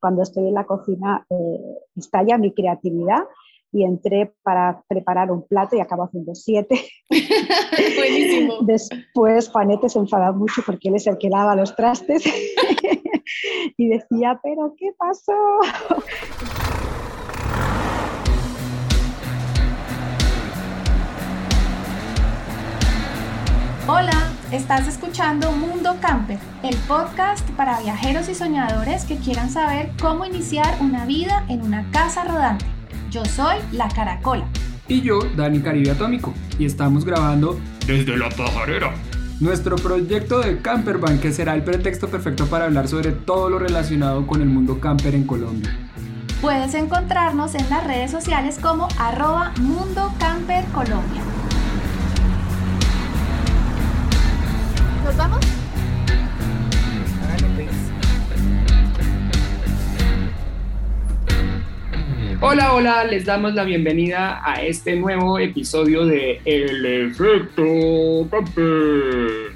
cuando estoy en la cocina eh, estalla mi creatividad y entré para preparar un plato y acabo haciendo siete. Buenísimo. Después Juanete se enfada mucho porque él es el que lava los trastes y decía, pero ¿qué pasó? Hola, estás escuchando Mundo Camper, el podcast para viajeros y soñadores que quieran saber cómo iniciar una vida en una casa rodante. Yo soy La Caracola. Y yo, Dani Caribe Atómico, y estamos grabando desde la pajarera. Nuestro proyecto de Campervan, que será el pretexto perfecto para hablar sobre todo lo relacionado con el mundo camper en Colombia. Puedes encontrarnos en las redes sociales como arroba Mundo Camper Colombia. Hola, les damos la bienvenida a este nuevo episodio de El Efecto Camper.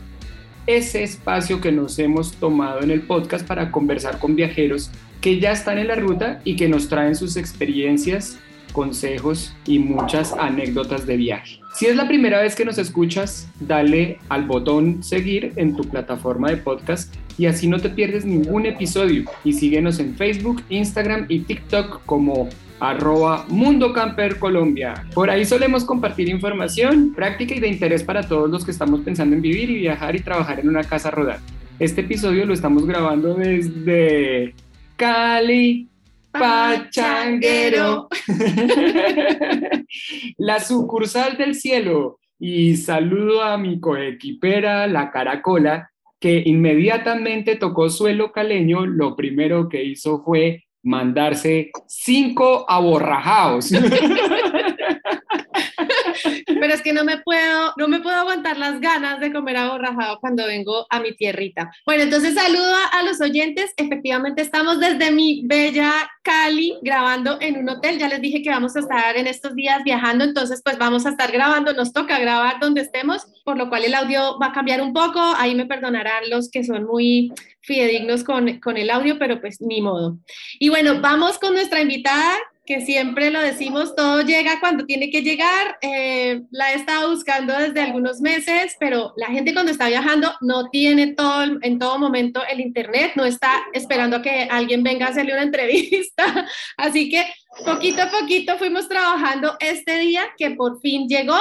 Ese espacio que nos hemos tomado en el podcast para conversar con viajeros que ya están en la ruta y que nos traen sus experiencias consejos y muchas anécdotas de viaje. Si es la primera vez que nos escuchas, dale al botón seguir en tu plataforma de podcast y así no te pierdes ningún episodio. Y síguenos en Facebook, Instagram y TikTok como arroba Mundo Camper Colombia. Por ahí solemos compartir información, práctica y de interés para todos los que estamos pensando en vivir y viajar y trabajar en una casa rodante. Este episodio lo estamos grabando desde Cali, Pachanguero, la sucursal del cielo. Y saludo a mi coequipera, la Caracola, que inmediatamente tocó suelo caleño. Lo primero que hizo fue mandarse cinco aborrajados. Pero es que no me puedo, no me puedo aguantar las ganas de comer aborrajado cuando vengo a mi tierrita. Bueno, entonces saludo a los oyentes. Efectivamente estamos desde mi bella Cali grabando en un hotel. Ya les dije que vamos a estar en estos días viajando, entonces pues vamos a estar grabando. Nos toca grabar donde estemos, por lo cual el audio va a cambiar un poco. Ahí me perdonarán los que son muy fidedignos con, con el audio, pero pues ni modo. Y bueno, vamos con nuestra invitada que siempre lo decimos, todo llega cuando tiene que llegar. Eh, la he estado buscando desde algunos meses, pero la gente cuando está viajando no tiene todo en todo momento el internet, no está esperando a que alguien venga a hacerle una entrevista. Así que poquito a poquito fuimos trabajando este día que por fin llegó.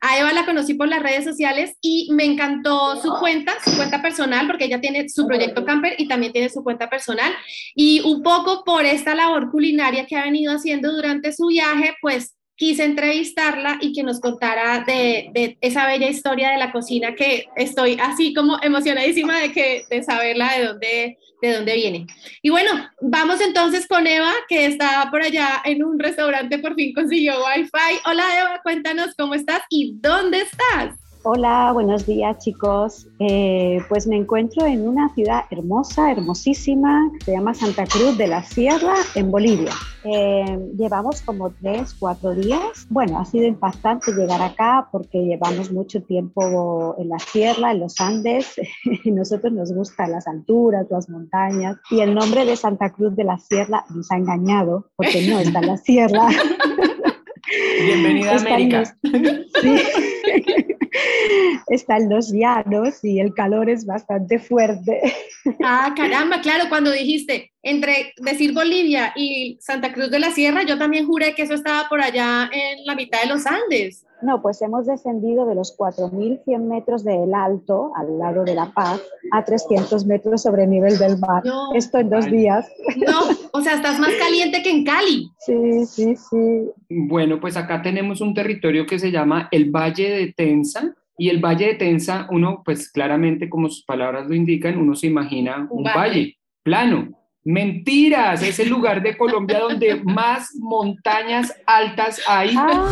A Eva la conocí por las redes sociales y me encantó su cuenta, su cuenta personal, porque ella tiene su proyecto Camper y también tiene su cuenta personal. Y un poco por esta labor culinaria que ha venido haciendo durante su viaje, pues quise entrevistarla y que nos contara de, esa bella historia de la cocina que estoy así como emocionadísima de, que, de saberla de dónde, de dónde viene. Y bueno, vamos entonces con Eva, que está por allá en un restaurante, por fin consiguió Wi-Fi. Hola Eva, cuéntanos cómo estás y dónde estás. Hola, buenos días chicos. Eh, pues me encuentro en una ciudad hermosa, hermosísima, que se llama Santa Cruz de la Sierra, en Bolivia. Eh, llevamos como tres, cuatro días. Bueno, ha sido impactante llegar acá porque llevamos mucho tiempo en la sierra, en los Andes, y nosotros nos gustan las alturas, las montañas, y el nombre de Santa Cruz de la Sierra nos ha engañado porque no está en la sierra. Bienvenida a América. están los llanos y el calor es bastante fuerte. Ah, caramba, claro, cuando dijiste entre decir Bolivia y Santa Cruz de la Sierra, yo también juré que eso estaba por allá en la mitad de los Andes. No, pues hemos descendido de los 4.100 metros del alto, al lado de La Paz, a 300 metros sobre el nivel del mar. Esto en dos días. No, o sea, estás más caliente que en Cali. Sí, sí, sí. Bueno, pues acá tenemos un territorio que se llama el Valle de Tensa. Y el Valle de Tensa, uno, pues claramente, como sus palabras lo indican, uno se imagina un, valle. plano. Mentiras, es el lugar de Colombia donde más montañas altas hay. Ah.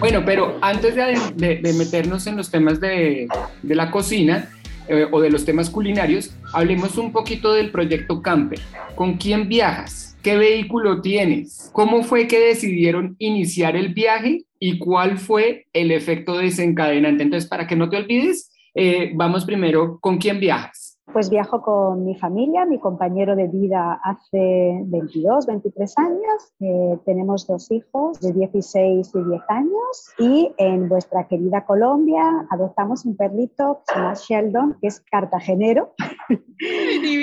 Bueno, pero antes de, meternos en los temas de, la cocina eh, o de los temas culinarios, hablemos un poquito del proyecto Camper. ¿Con quién viajas? ¿Qué vehículo tienes? ¿Cómo fue que decidieron iniciar el viaje? ¿Y cuál fue el efecto desencadenante? Entonces, para que no te olvides, Eh, vamos primero, ¿con quién viajas? Pues viajo con mi familia, mi compañero de vida hace 22, 23 años. Eh, tenemos dos hijos de 16 y 10 años. Y en vuestra querida Colombia adoptamos un perrito que se llama Sheldon, que es cartagenero,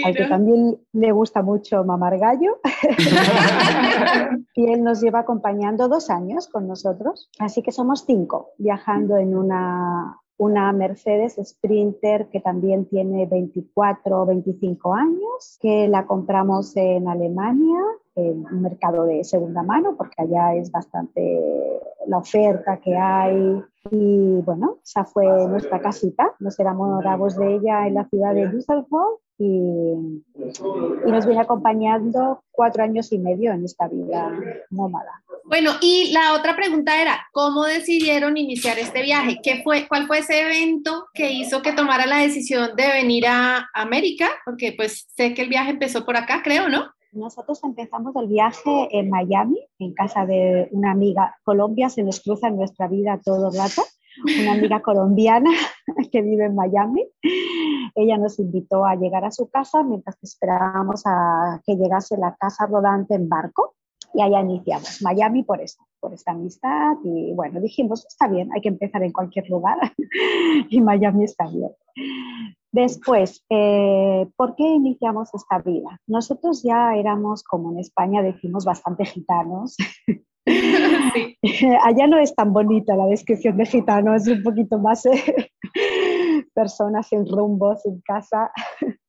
al que también le gusta mucho mamar gallo. y él nos lleva acompañando dos años con nosotros. Así que somos cinco viajando en una una Mercedes Sprinter que también tiene 24 o 25 años, que la compramos en Alemania, en un mercado de segunda mano, porque allá es bastante la oferta que hay. Y bueno, esa fue nuestra casita. Nos enamoramos de ella en la ciudad de Düsseldorf y, y, nos viene acompañando cuatro años y medio en esta vida nómada. Bueno, y la otra pregunta era, ¿cómo decidieron iniciar este viaje? ¿Qué fue, ¿Cuál fue ese evento que hizo que tomara la decisión de venir a América? Porque pues sé que el viaje empezó por acá, creo, ¿no? Nosotros empezamos el viaje en Miami, en casa de una amiga. Colombia se nos cruza en nuestra vida todo el rato una amiga colombiana que vive en Miami. Ella nos invitó a llegar a su casa mientras esperábamos a que llegase la casa rodante en barco y allá iniciamos. Miami por esto, por esta amistad y bueno, dijimos, está bien, hay que empezar en cualquier lugar y Miami está bien. Después, eh, ¿por qué iniciamos esta vida? Nosotros ya éramos, como en España decimos, bastante gitanos. Allá no es tan bonita la descripción de gitano, es un poquito más eh, personas sin rumbo, sin casa.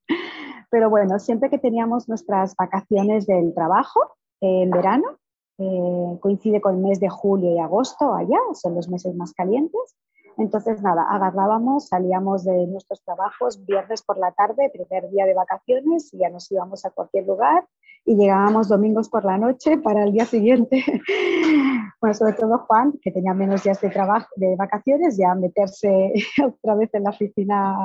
Pero bueno, siempre que teníamos nuestras vacaciones del trabajo en verano, eh, coincide con el mes de julio y agosto allá, son los meses más calientes. Entonces, nada, agarrábamos, salíamos de nuestros trabajos viernes por la tarde, primer día de vacaciones, y ya nos íbamos a cualquier lugar y llegábamos domingos por la noche para el día siguiente. bueno, sobre todo Juan, que tenía menos días de trabajo, de vacaciones, ya meterse otra vez en la oficina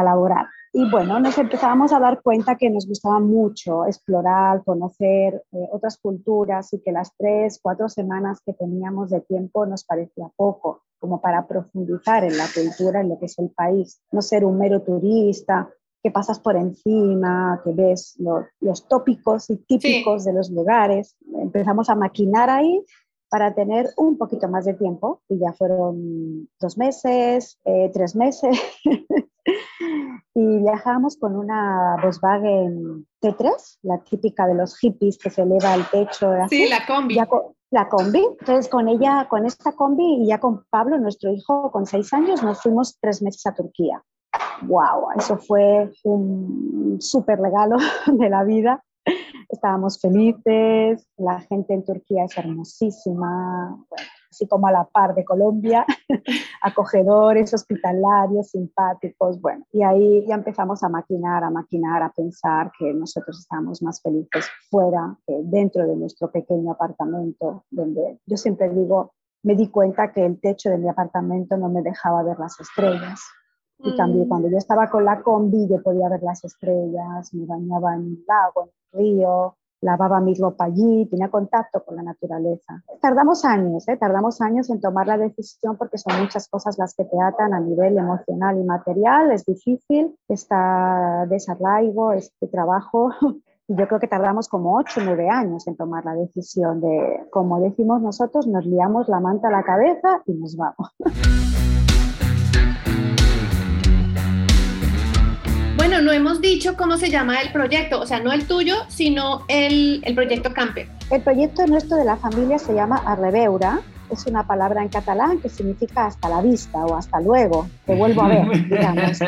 a laborar. Y bueno, nos empezábamos a dar cuenta que nos gustaba mucho explorar, conocer eh, otras culturas y que las tres, cuatro semanas que teníamos de tiempo nos parecía poco como para profundizar en la cultura, en lo que es el país, no ser un mero turista que pasas por encima, que ves los tópicos y típicos de los lugares. Empezamos a maquinar ahí para tener un poquito más de tiempo y ya fueron dos meses, eh, tres meses. y viajamos con una Volkswagen T3, la típica de los hippies que se eleva al techo. Sí, la combi. la combi. Entonces, con ella, con esta combi y ya con Pablo, nuestro hijo con seis años, nos fuimos tres meses a Turquía wow, eso fue un súper regalo de la vida. Estábamos felices, la gente en Turquía es hermosísima, así como a la par de Colombia, acogedores, hospitalarios, simpáticos, bueno, y ahí ya empezamos a maquinar, a maquinar, a pensar que nosotros estábamos más felices fuera dentro de nuestro pequeño apartamento, donde yo siempre digo, me di cuenta que el techo de mi apartamento no me dejaba ver las estrellas. Y también mm. cuando yo estaba con la combi, yo podía ver las estrellas, me bañaba en un lago, en un río, lavaba mi ropa allí, tenía contacto con la naturaleza. Tardamos años, ¿eh? tardamos años en tomar la decisión porque son muchas cosas las que te atan a nivel emocional y material. Es difícil este desarraigo, este trabajo. Y yo creo que tardamos como 8 o 9 años en tomar la decisión de, como decimos nosotros, nos liamos la manta a la cabeza y nos vamos. hemos dicho cómo se llama el proyecto, o sea, no el tuyo, sino el, el proyecto Camper. El proyecto nuestro de la familia se llama Arrebeura es una palabra en catalán que significa hasta la vista o hasta luego, te vuelvo a ver, digamos.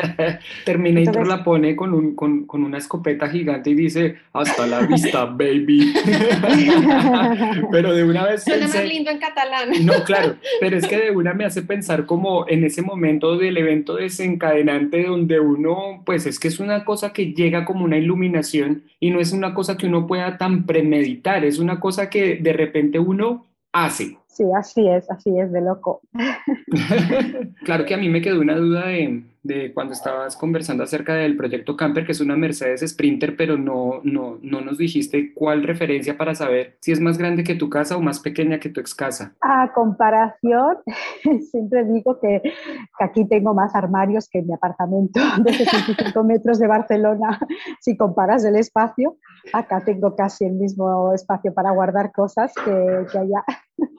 Terminator la pone con, un, con, con, una escopeta gigante y dice, hasta la vista, baby. pero de una vez... Suena más lindo en catalán. no, claro, pero es que de una me hace pensar como en ese momento del evento desencadenante donde uno, pues es que es una cosa que llega como una iluminación y no es una cosa que uno pueda tan premeditar, es una cosa que de repente uno hace. Sí, así es, así es de loco. claro que a mí me quedó una duda de, de cuando estabas conversando acerca del proyecto Camper, que es una Mercedes Sprinter, pero no, no, no nos dijiste cuál referencia para saber si es más grande que tu casa o más pequeña que tu ex casa. A comparación, siempre digo que, que aquí tengo más armarios que en mi apartamento de 65 metros de Barcelona. Si comparas el espacio, acá tengo casi el mismo espacio para guardar cosas que, que allá.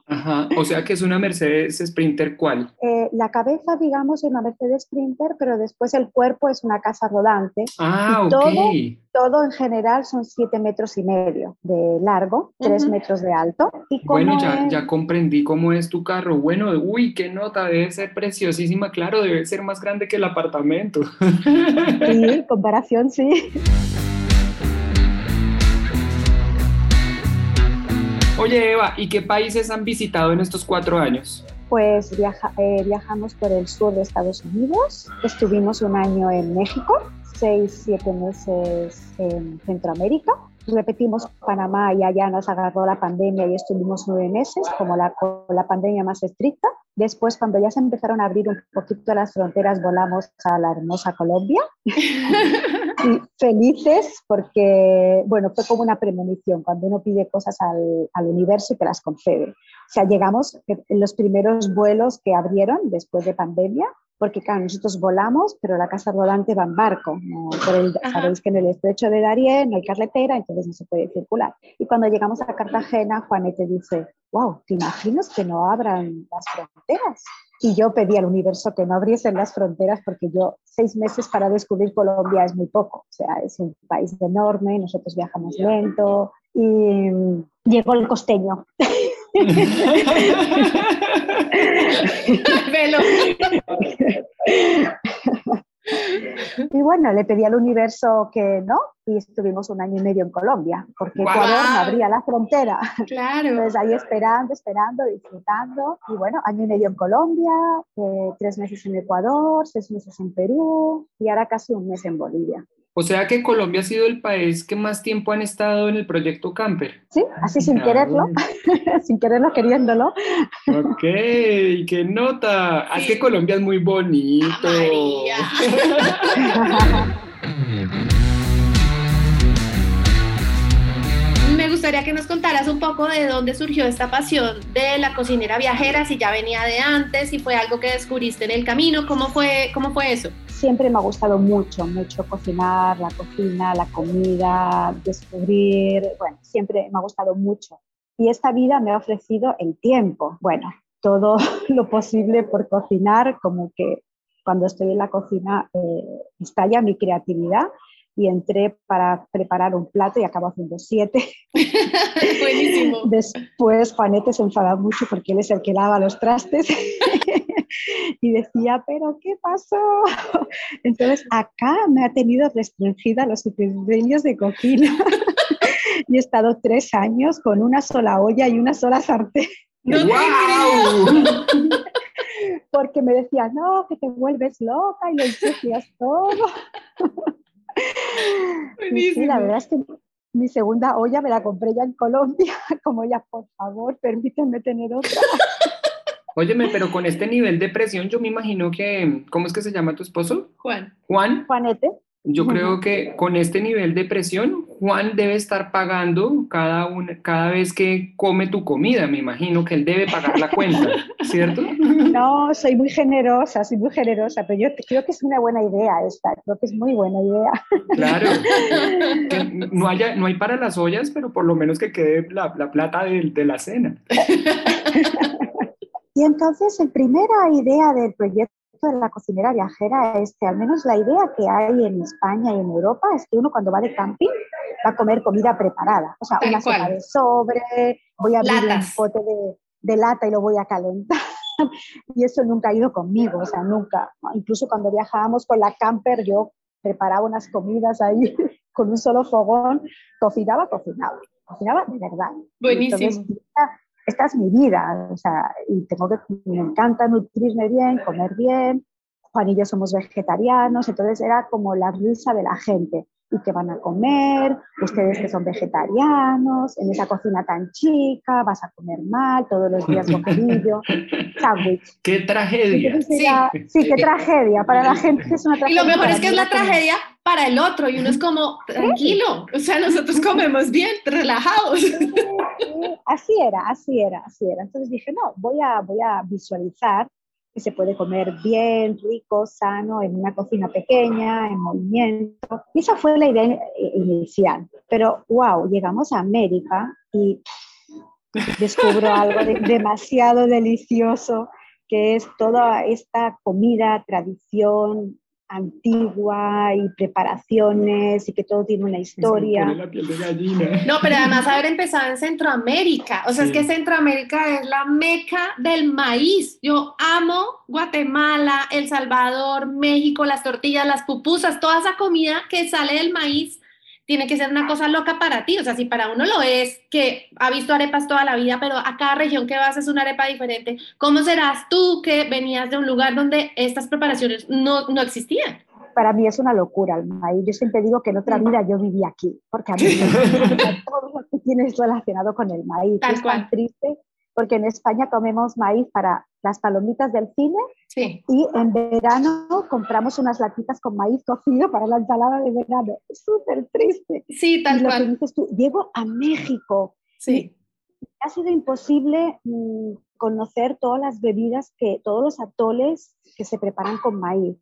Ajá, o sea que es una Mercedes Sprinter, ¿cuál? Eh, la cabeza, digamos, es una Mercedes Sprinter, pero después el cuerpo es una casa rodante. Ah, Y ok. todo, todo en general son 7 metros y medio de largo, 3 Ujú. metros de alto. Y Bueno, ya, es- ya comprendí cómo es tu carro. Bueno, uy, qué nota, debe ser preciosísima. Claro, debe ser más grande que el apartamento. Sí, comparación, sí. Oye, Eva, ¿y qué países han visitado en estos cuatro años? Pues eh, viajamos por el sur de Estados Unidos, estuvimos un año en México, seis, siete meses en Centroamérica, repetimos Panamá y allá nos agarró la pandemia y estuvimos nueve meses, como la, la pandemia más estricta. Después, cuando ya se empezaron a abrir un poquito las fronteras, volamos a la hermosa Colombia y felices porque, bueno, fue como una premonición, cuando uno pide cosas al, al universo y te las concede. O sea, llegamos en los primeros vuelos que abrieron después de pandemia, porque claro, nosotros volamos, pero la casa rodante va en barco. ¿no? Por el- sabéis que en el estrecho de Darién no hay carretera, entonces no se puede circular. Y cuando llegamos a Cartagena, Juanete dice, wow, ¿te imaginas que no abran las fronteras? Y yo pedí al universo que no abriesen las fronteras porque yo seis meses para descubrir Colombia es muy poco. O sea, es un país enorme, nosotros viajamos lento y mm, llegó el costeño. Velo. Y bueno, le pedí al universo que no y estuvimos un año y medio en Colombia porque. Ecuador no abría la frontera. Claro. Entonces ahí esperando, esperando, disfrutando. Y bueno, año y medio en Colombia, eh, tres meses en Ecuador, seis meses en Perú y ahora casi un mes en Bolivia. O sea que Colombia ha sido el país que más tiempo han estado en el proyecto Camper. Sí, así sin Claro. quererlo, sin quererlo, queriéndolo. Ok, qué nota. Ah, Es que Colombia es muy bonito. María. gustaría que nos contaras un poco de dónde surgió esta pasión de la cocinera viajera, si ya venía de antes, si fue algo que descubriste en el camino, ¿cómo fue, cómo fue eso? Siempre me ha gustado mucho, mucho cocinar, la cocina, la comida, descubrir, bueno, siempre me ha gustado mucho. Y esta vida me ha ofrecido el tiempo, bueno, todo lo posible por cocinar, como que cuando estoy en la cocina eh, estalla mi creatividad y entré para preparar un plato y acabo haciendo siete. Buenísimo. Después Juanete se enfada mucho porque él es el que lava los trastes y decía, pero ¿qué pasó? Entonces acá me ha tenido restringida los utensilios de cocina y he estado tres años con una sola olla y una sola sartén No porque me decía, no, que te vuelves loca y lo ensucias todo. Sí, la verdad es que mi segunda olla me la compré ya en Colombia, como ya, por favor, permíteme tener otra. Óyeme, pero con este nivel de presión, yo me imagino que, ¿cómo es que se llama tu esposo? Juan. Juan. Juanete, Yo creo que con este nivel de presión, Juan debe estar pagando cada, una, cada vez que come tu comida. Me imagino que él debe pagar la cuenta, ¿cierto? no, soy muy generosa, soy muy generosa, pero yo creo que es una buena idea esta, creo que es muy buena idea. Claro. No, haya, no hay para las ollas, pero por lo menos que quede la, la plata de, de la cena. Y entonces, la primera idea del proyecto de la cocinera viajera es que al menos la idea que hay en España y en Europa es que uno cuando va de camping va a comer comida preparada, o sea, Tal una sopa de sobre, voy a abrir Latas. un pote de, de lata y lo voy a calentar. Y eso nunca ha ido conmigo, o sea, nunca. Incluso cuando viajábamos con la camper, yo preparaba unas comidas ahí con un solo fogón, cocinaba, cocinaba, cocinaba de verdad. Buenísimo. Entonces, esta, es mi vida, o sea, y tengo que, me encanta nutrirme bien, comer bien. Juan y yo somos vegetarianos, entonces era como la risa de la gente. y qué van a comer, ustedes que son vegetarianos, en esa cocina tan chica, vas a comer mal, todos los días bocadillo, sándwich. ¡Qué tragedia! Sí, qué tragedia, para la gente es una tragedia. Y lo mejor es que es la tragedia para el otro y uno es como, tranquilo, o sea, nosotros comemos bien, relajados. Así era, así era, así era. Entonces dije, no, voy a, voy a visualizar que se puede comer bien, rico, sano, en una cocina pequeña, en movimiento. Y esa fue la idea inicial. Pero, wow, llegamos a América y descubro algo demasiado delicioso, que es toda esta comida, tradición, antigua y preparaciones y que todo tiene una historia. No, pero además haber empezado en Centroamérica, o sea, es que Centroamérica es la meca del maíz. Yo amo Guatemala, El Salvador, México, las tortillas, las pupusas, toda esa comida que sale del maíz tiene que ser una cosa loca para ti. O sea, si para uno lo es, que ha visto arepas toda la vida, pero a cada región que vas es una arepa diferente, ¿cómo serás tú que venías de un lugar donde estas preparaciones no, no existían? Para mí es una locura el maíz. Yo siempre digo que en otra vida yo viví aquí, porque a mí todo lo que tienes relacionado con el maíz. es tan triste porque en España comemos maíz para las palomitas del cine y en verano compramos unas latitas con maíz cocido para la ensalada de verano. Es súper triste. Sí, tal y cual. Lo que dices tú, llego a México. Sí. Ha sido imposible mm, conocer todas las bebidas, que, todos los atoles que se preparan con maíz.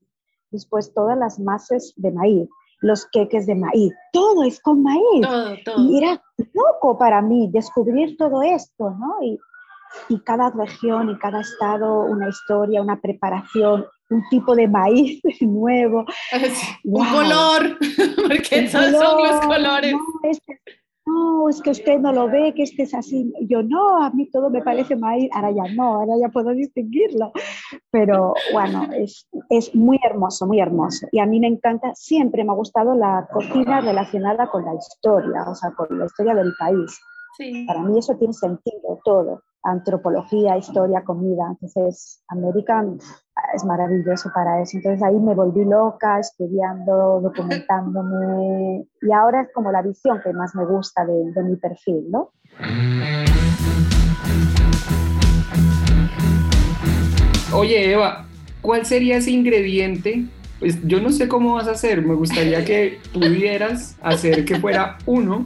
Después todas las masas de maíz los queques de maíz, todo es con maíz. Todo, todo. Y era loco para mí descubrir todo esto, ¿no? Y y cada región y cada estado una historia, una preparación, un tipo de maíz nuevo. Un color, porque esos son los colores. No, es que usted no lo ve, que este es así. Yo no, a mí todo me parece maíz, ahora ya no, ahora ya puedo distinguirlo. Pero bueno, es, es muy hermoso, muy hermoso. Y a mí me encanta, siempre me ha gustado la cocina relacionada con la historia, o sea, con la historia del país. Sí. Para mí eso tiene sentido, todo antropología, historia, comida. Entonces, América es maravilloso para eso. Entonces ahí me volví loca estudiando, documentándome y ahora es como la visión que más me gusta de, de mi perfil, ¿no? Oye, Eva, ¿cuál sería ese ingrediente? Pues yo no sé cómo vas a hacer, me gustaría que pudieras hacer que fuera uno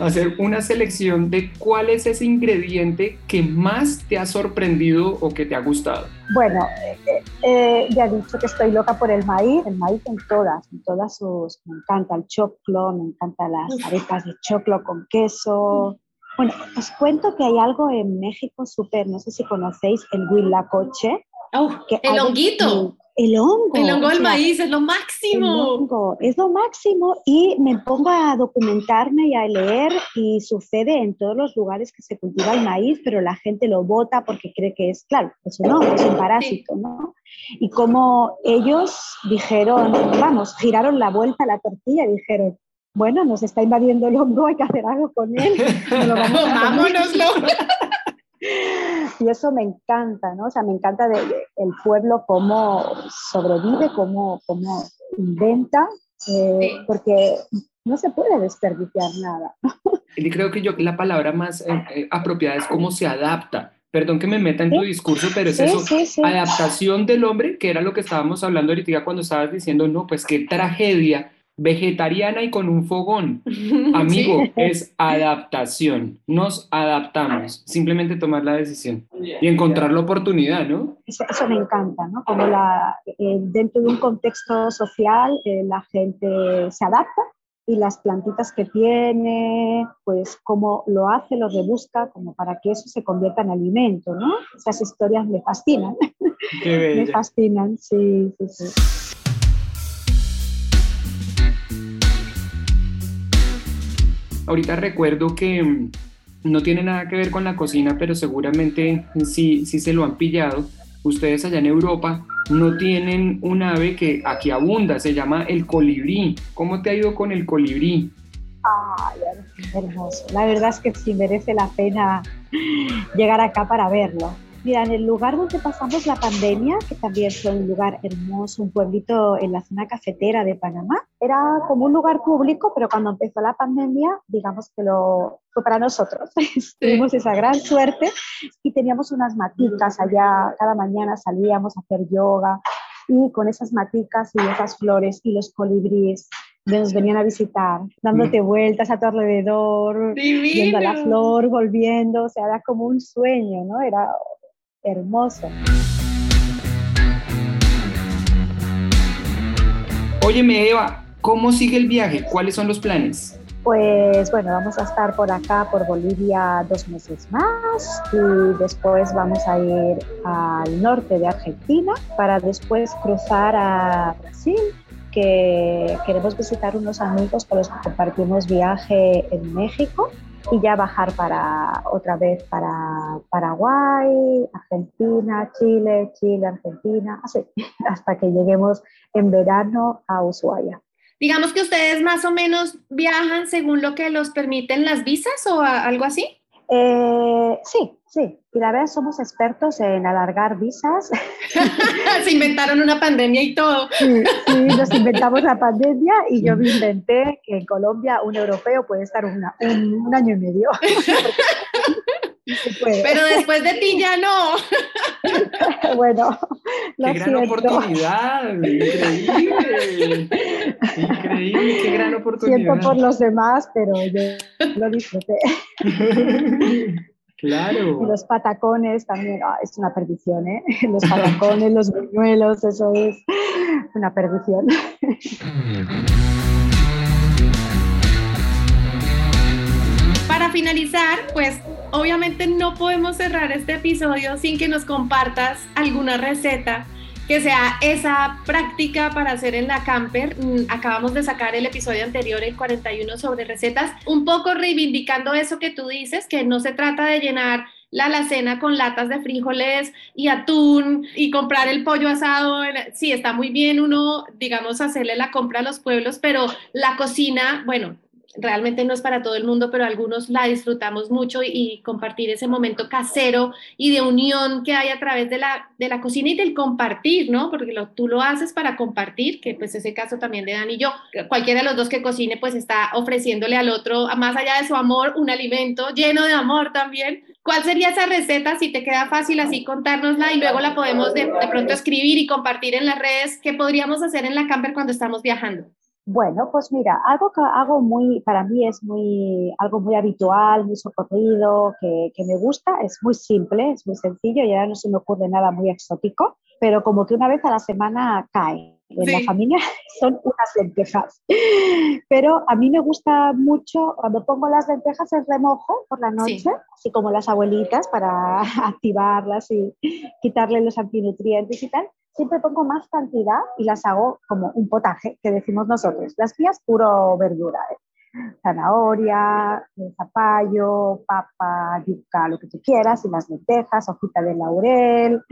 hacer una selección de cuál es ese ingrediente que más te ha sorprendido o que te ha gustado. Bueno, eh, eh, ya he dicho que estoy loca por el maíz, el maíz en todas, en todas sus, me encanta el choclo, me encantan las arepas de choclo con queso. Bueno, os cuento que hay algo en México súper, no sé si conocéis el huilacoche. Oh, el honguito. El hongo. El hongo del maíz es lo máximo. El hongo es lo máximo y me pongo a documentarme y a leer y sucede en todos los lugares que se cultiva el maíz, pero la gente lo bota porque cree que es, claro, es un hongo, es un parásito, ¿no? Y como ellos dijeron, vamos, giraron la vuelta a la tortilla y dijeron, bueno, nos está invadiendo el hongo, hay que hacer algo con él. Vámonoslo. Y eso me encanta, ¿no? O sea, me encanta de, el pueblo cómo sobrevive, cómo, cómo inventa, eh, porque no se puede desperdiciar nada. Y creo que yo la palabra más eh, eh, apropiada es cómo se adapta. Perdón que me meta en tu discurso, pero es eso, adaptación del hombre, que era lo que estábamos hablando ahorita cuando estabas diciendo, no, pues qué tragedia vegetariana y con un fogón. Amigo, es adaptación. Nos adaptamos. Simplemente tomar la decisión y encontrar la oportunidad, ¿no? Eso, me encanta, ¿no? Como la, eh, dentro de un contexto social eh, la gente se adapta y las plantitas que tiene, pues cómo lo hace, lo rebusca, como para que eso se convierta en alimento, ¿no? Esas historias me fascinan. me fascinan, sí, sí, sí. Ahorita recuerdo que mm, no tiene nada que ver con la cocina, pero seguramente sí, sí se lo han pillado. Ustedes allá en Europa no tienen un ave que aquí abunda, se llama el colibrí. ¿Cómo te ha ido con el colibrí? Ay, hermoso. La verdad es que sí merece la pena llegar acá para verlo. Mira, en el lugar donde pasamos la pandemia, que también fue un lugar hermoso, un pueblito en la zona cafetera de Panamá, era como un lugar público, pero cuando empezó la pandemia, digamos que lo fue para nosotros. Tuvimos esa gran suerte y teníamos unas maticas allá, cada mañana salíamos a hacer yoga y con esas maticas y esas flores y los colibríes nos venían a visitar, dándote mm. vueltas a tu alrededor, viendo la flor, volviendo, o sea, era como un sueño, ¿no? Era hermoso. Óyeme, Eva, ¿cómo sigue el viaje? ¿Cuáles son los planes? Pues bueno, vamos a estar por acá, por Bolivia, dos meses más y después vamos a ir al norte de Argentina para después cruzar a Brasil, que queremos visitar unos amigos con los que compartimos viaje en México y ya bajar para otra vez para Paraguay, Argentina, Chile, Chile, Argentina, así, hasta que lleguemos en verano a Ushuaia. Digamos que ustedes más o menos viajan según lo que los permiten las visas o algo así. Eh, sí, sí. Y la verdad somos expertos en alargar visas. Se inventaron una pandemia y todo. Sí, sí, nos inventamos la pandemia y yo me inventé que en Colombia un europeo puede estar un, un año y medio. Pero después de ti ya no. bueno, qué gran oportunidad, increíble. Increíble, qué gran oportunidad. Siento por los demás, pero yo lo disfruté. Claro. Y los patacones también, ah, es una perdición, ¿eh? Los patacones, los buñuelos, eso es una perdición. Para finalizar, pues obviamente no podemos cerrar este episodio sin que nos compartas alguna receta que sea esa práctica para hacer en la camper. Mm, acabamos de sacar el episodio anterior, el 41, sobre recetas, un poco reivindicando eso que tú dices, que no se trata de llenar la alacena con latas de frijoles y atún y comprar el pollo asado. Sí, está muy bien uno, digamos, hacerle la compra a los pueblos, pero la cocina, bueno, realmente no es para todo el mundo, pero algunos la disfrutamos mucho y, compartir ese momento casero y de unión que hay a través de la, de la cocina y del compartir, ¿no? Porque tú lo haces para compartir, que pues ese caso también de Dan y yo. Cualquiera de los dos que cocine pues está ofreciéndole al otro, más allá de su amor, un alimento lleno de amor también. ¿Cuál sería esa receta si te queda fácil así contárnosla y luego la podemos de, de pronto escribir y compartir en las redes? ¿Qué podríamos hacer en la camper cuando estamos viajando? Bueno, pues mira, algo que hago muy, para mí es muy, algo muy habitual, muy socorrido, que, que me gusta, es muy simple, es muy sencillo y ahora no se me ocurre nada muy exótico, pero como que una vez a la semana cae. En la familia, son unas lentejas. Pero a mí me gusta mucho cuando pongo las lentejas en remojo por la noche, así como las abuelitas para activarlas y quitarle los antinutrientes y tal siempre pongo más cantidad y las hago como un potaje, que decimos nosotros. Las mías puro verdura, ¿eh? zanahoria, zapallo, papa, yuca, lo que tú quieras, y las lentejas, hojita de laurel,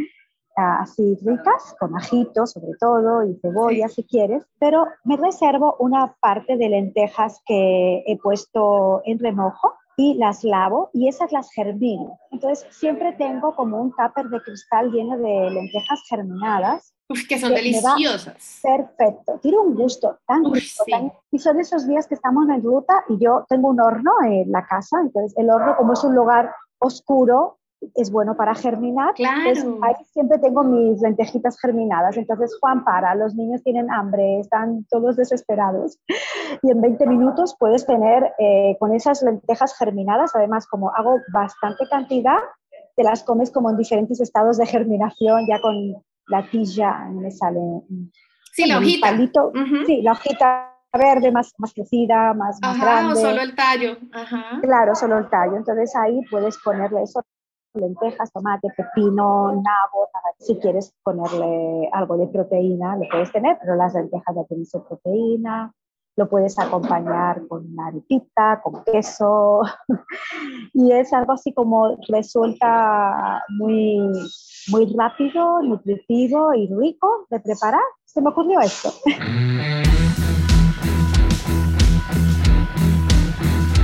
así ricas, con ajitos sobre todo y cebolla si quieres, pero me reservo una parte de lentejas que he puesto en remojo y las lavo y esas las germino. Entonces siempre tengo como un tupper de cristal lleno de lentejas germinadas. Uf, que son deliciosas. Perfecto, tiene un gusto tan rico. y son esos días que estamos en ruta y yo tengo un horno en la casa, entonces el horno como es un lugar oscuro, es bueno para germinar. Claro. ahí siempre tengo mis lentejitas germinadas. Entonces, Juan para, los niños tienen hambre, están todos desesperados. Y en 20 minutos puedes tener eh, con esas lentejas germinadas, además como hago bastante cantidad, te las comes como en diferentes estados de germinación, ya con la tilla, me sale. Sí, la hojita. Sí, la hojita verde más, más crecida, más, más grande. o solo el tallo. Ajá. Claro, solo el tallo. Entonces ahí puedes ponerle eso lentejas, tomate, pepino, nabo, si quieres ponerle algo de proteína, lo puedes tener, pero las lentejas ya tienen su proteína, lo puedes acompañar con una arepita, con queso, y es algo así como resulta muy, muy rápido, nutritivo y rico de preparar. Se me ocurrió esto.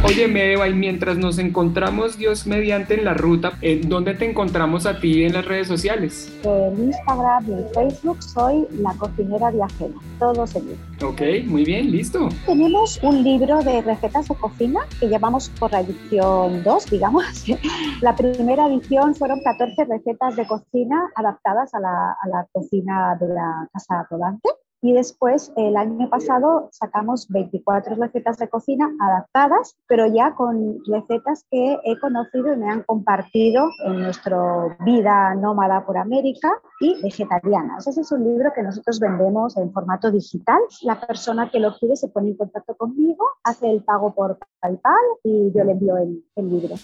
Oye, Eva, y mientras nos encontramos, Dios mediante en la ruta, ¿en dónde te encontramos a ti en las redes sociales? En Instagram y en Facebook soy la cocinera viajera, todo seguido. Ok, muy bien, listo. Tenemos un libro de recetas de cocina que llevamos por la edición 2, digamos. La primera edición fueron 14 recetas de cocina adaptadas a la, a la cocina de la casa rodante. Y después, el año pasado, sacamos 24 recetas de cocina adaptadas, pero ya con recetas que he conocido y me han compartido en nuestra vida nómada por América y vegetarianas. Ese es un libro que nosotros vendemos en formato digital. La persona que lo quiere se pone en contacto conmigo, hace el pago por PayPal y yo le envío el, el libro.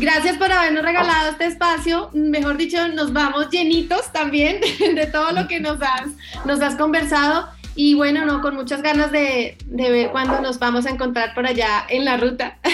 Gracias por habernos regalado este espacio. Mejor dicho, nos vamos llenitos también de todo lo que nos has, nos has conversado. Y bueno, no, con muchas ganas de, de ver cuándo nos vamos a encontrar por allá en la ruta.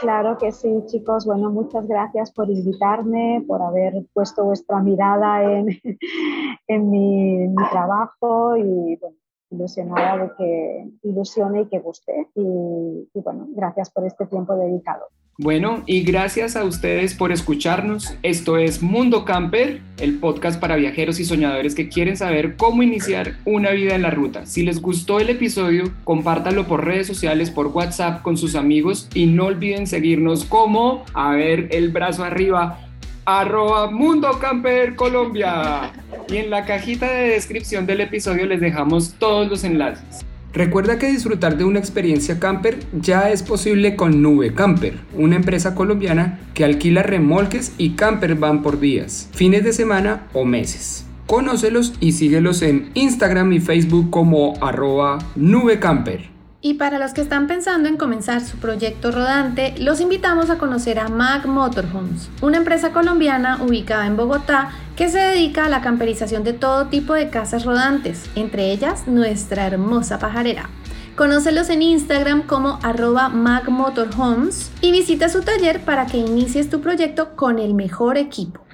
Claro que sí, chicos. Bueno, muchas gracias por invitarme, por haber puesto vuestra mirada en, en mi, mi, trabajo y bueno, ilusionada de que ilusione y que guste. Y, y bueno, gracias por este tiempo dedicado. Bueno, y gracias a ustedes por escucharnos. Esto es Mundo Camper, el podcast para viajeros y soñadores que quieren saber cómo iniciar una vida en la ruta. Si les gustó el episodio, compártanlo por redes sociales, por WhatsApp con sus amigos y no olviden seguirnos como, a ver, el brazo arriba, arroba Mundo Camper Colombia. Y en la cajita de descripción del episodio les dejamos todos los enlaces. Recuerda que disfrutar de una experiencia camper ya es posible con Nube Camper, una empresa colombiana que alquila remolques y camper van por días, fines de semana o meses. Conócelos y síguelos en Instagram y Facebook como arroba nubecamper. Y para los que están pensando en comenzar su proyecto rodante, los invitamos a conocer a Mag Motorhomes, una empresa colombiana ubicada en Bogotá que se dedica a la camperización de todo tipo de casas rodantes, entre ellas nuestra hermosa pajarera. Conócelos en Instagram como arroba magmotorhomes y visita su taller para que inicies tu proyecto con el mejor equipo.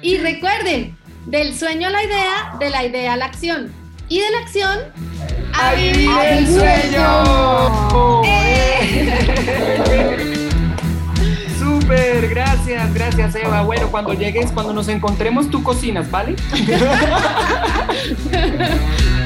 Y recuerden, del sueño a la idea, de la idea a la acción y de la acción a vivir el sueño. Súper, gracias, gracias Eva. Bueno, cuando llegues, cuando nos encontremos, tú cocinas, ¿vale?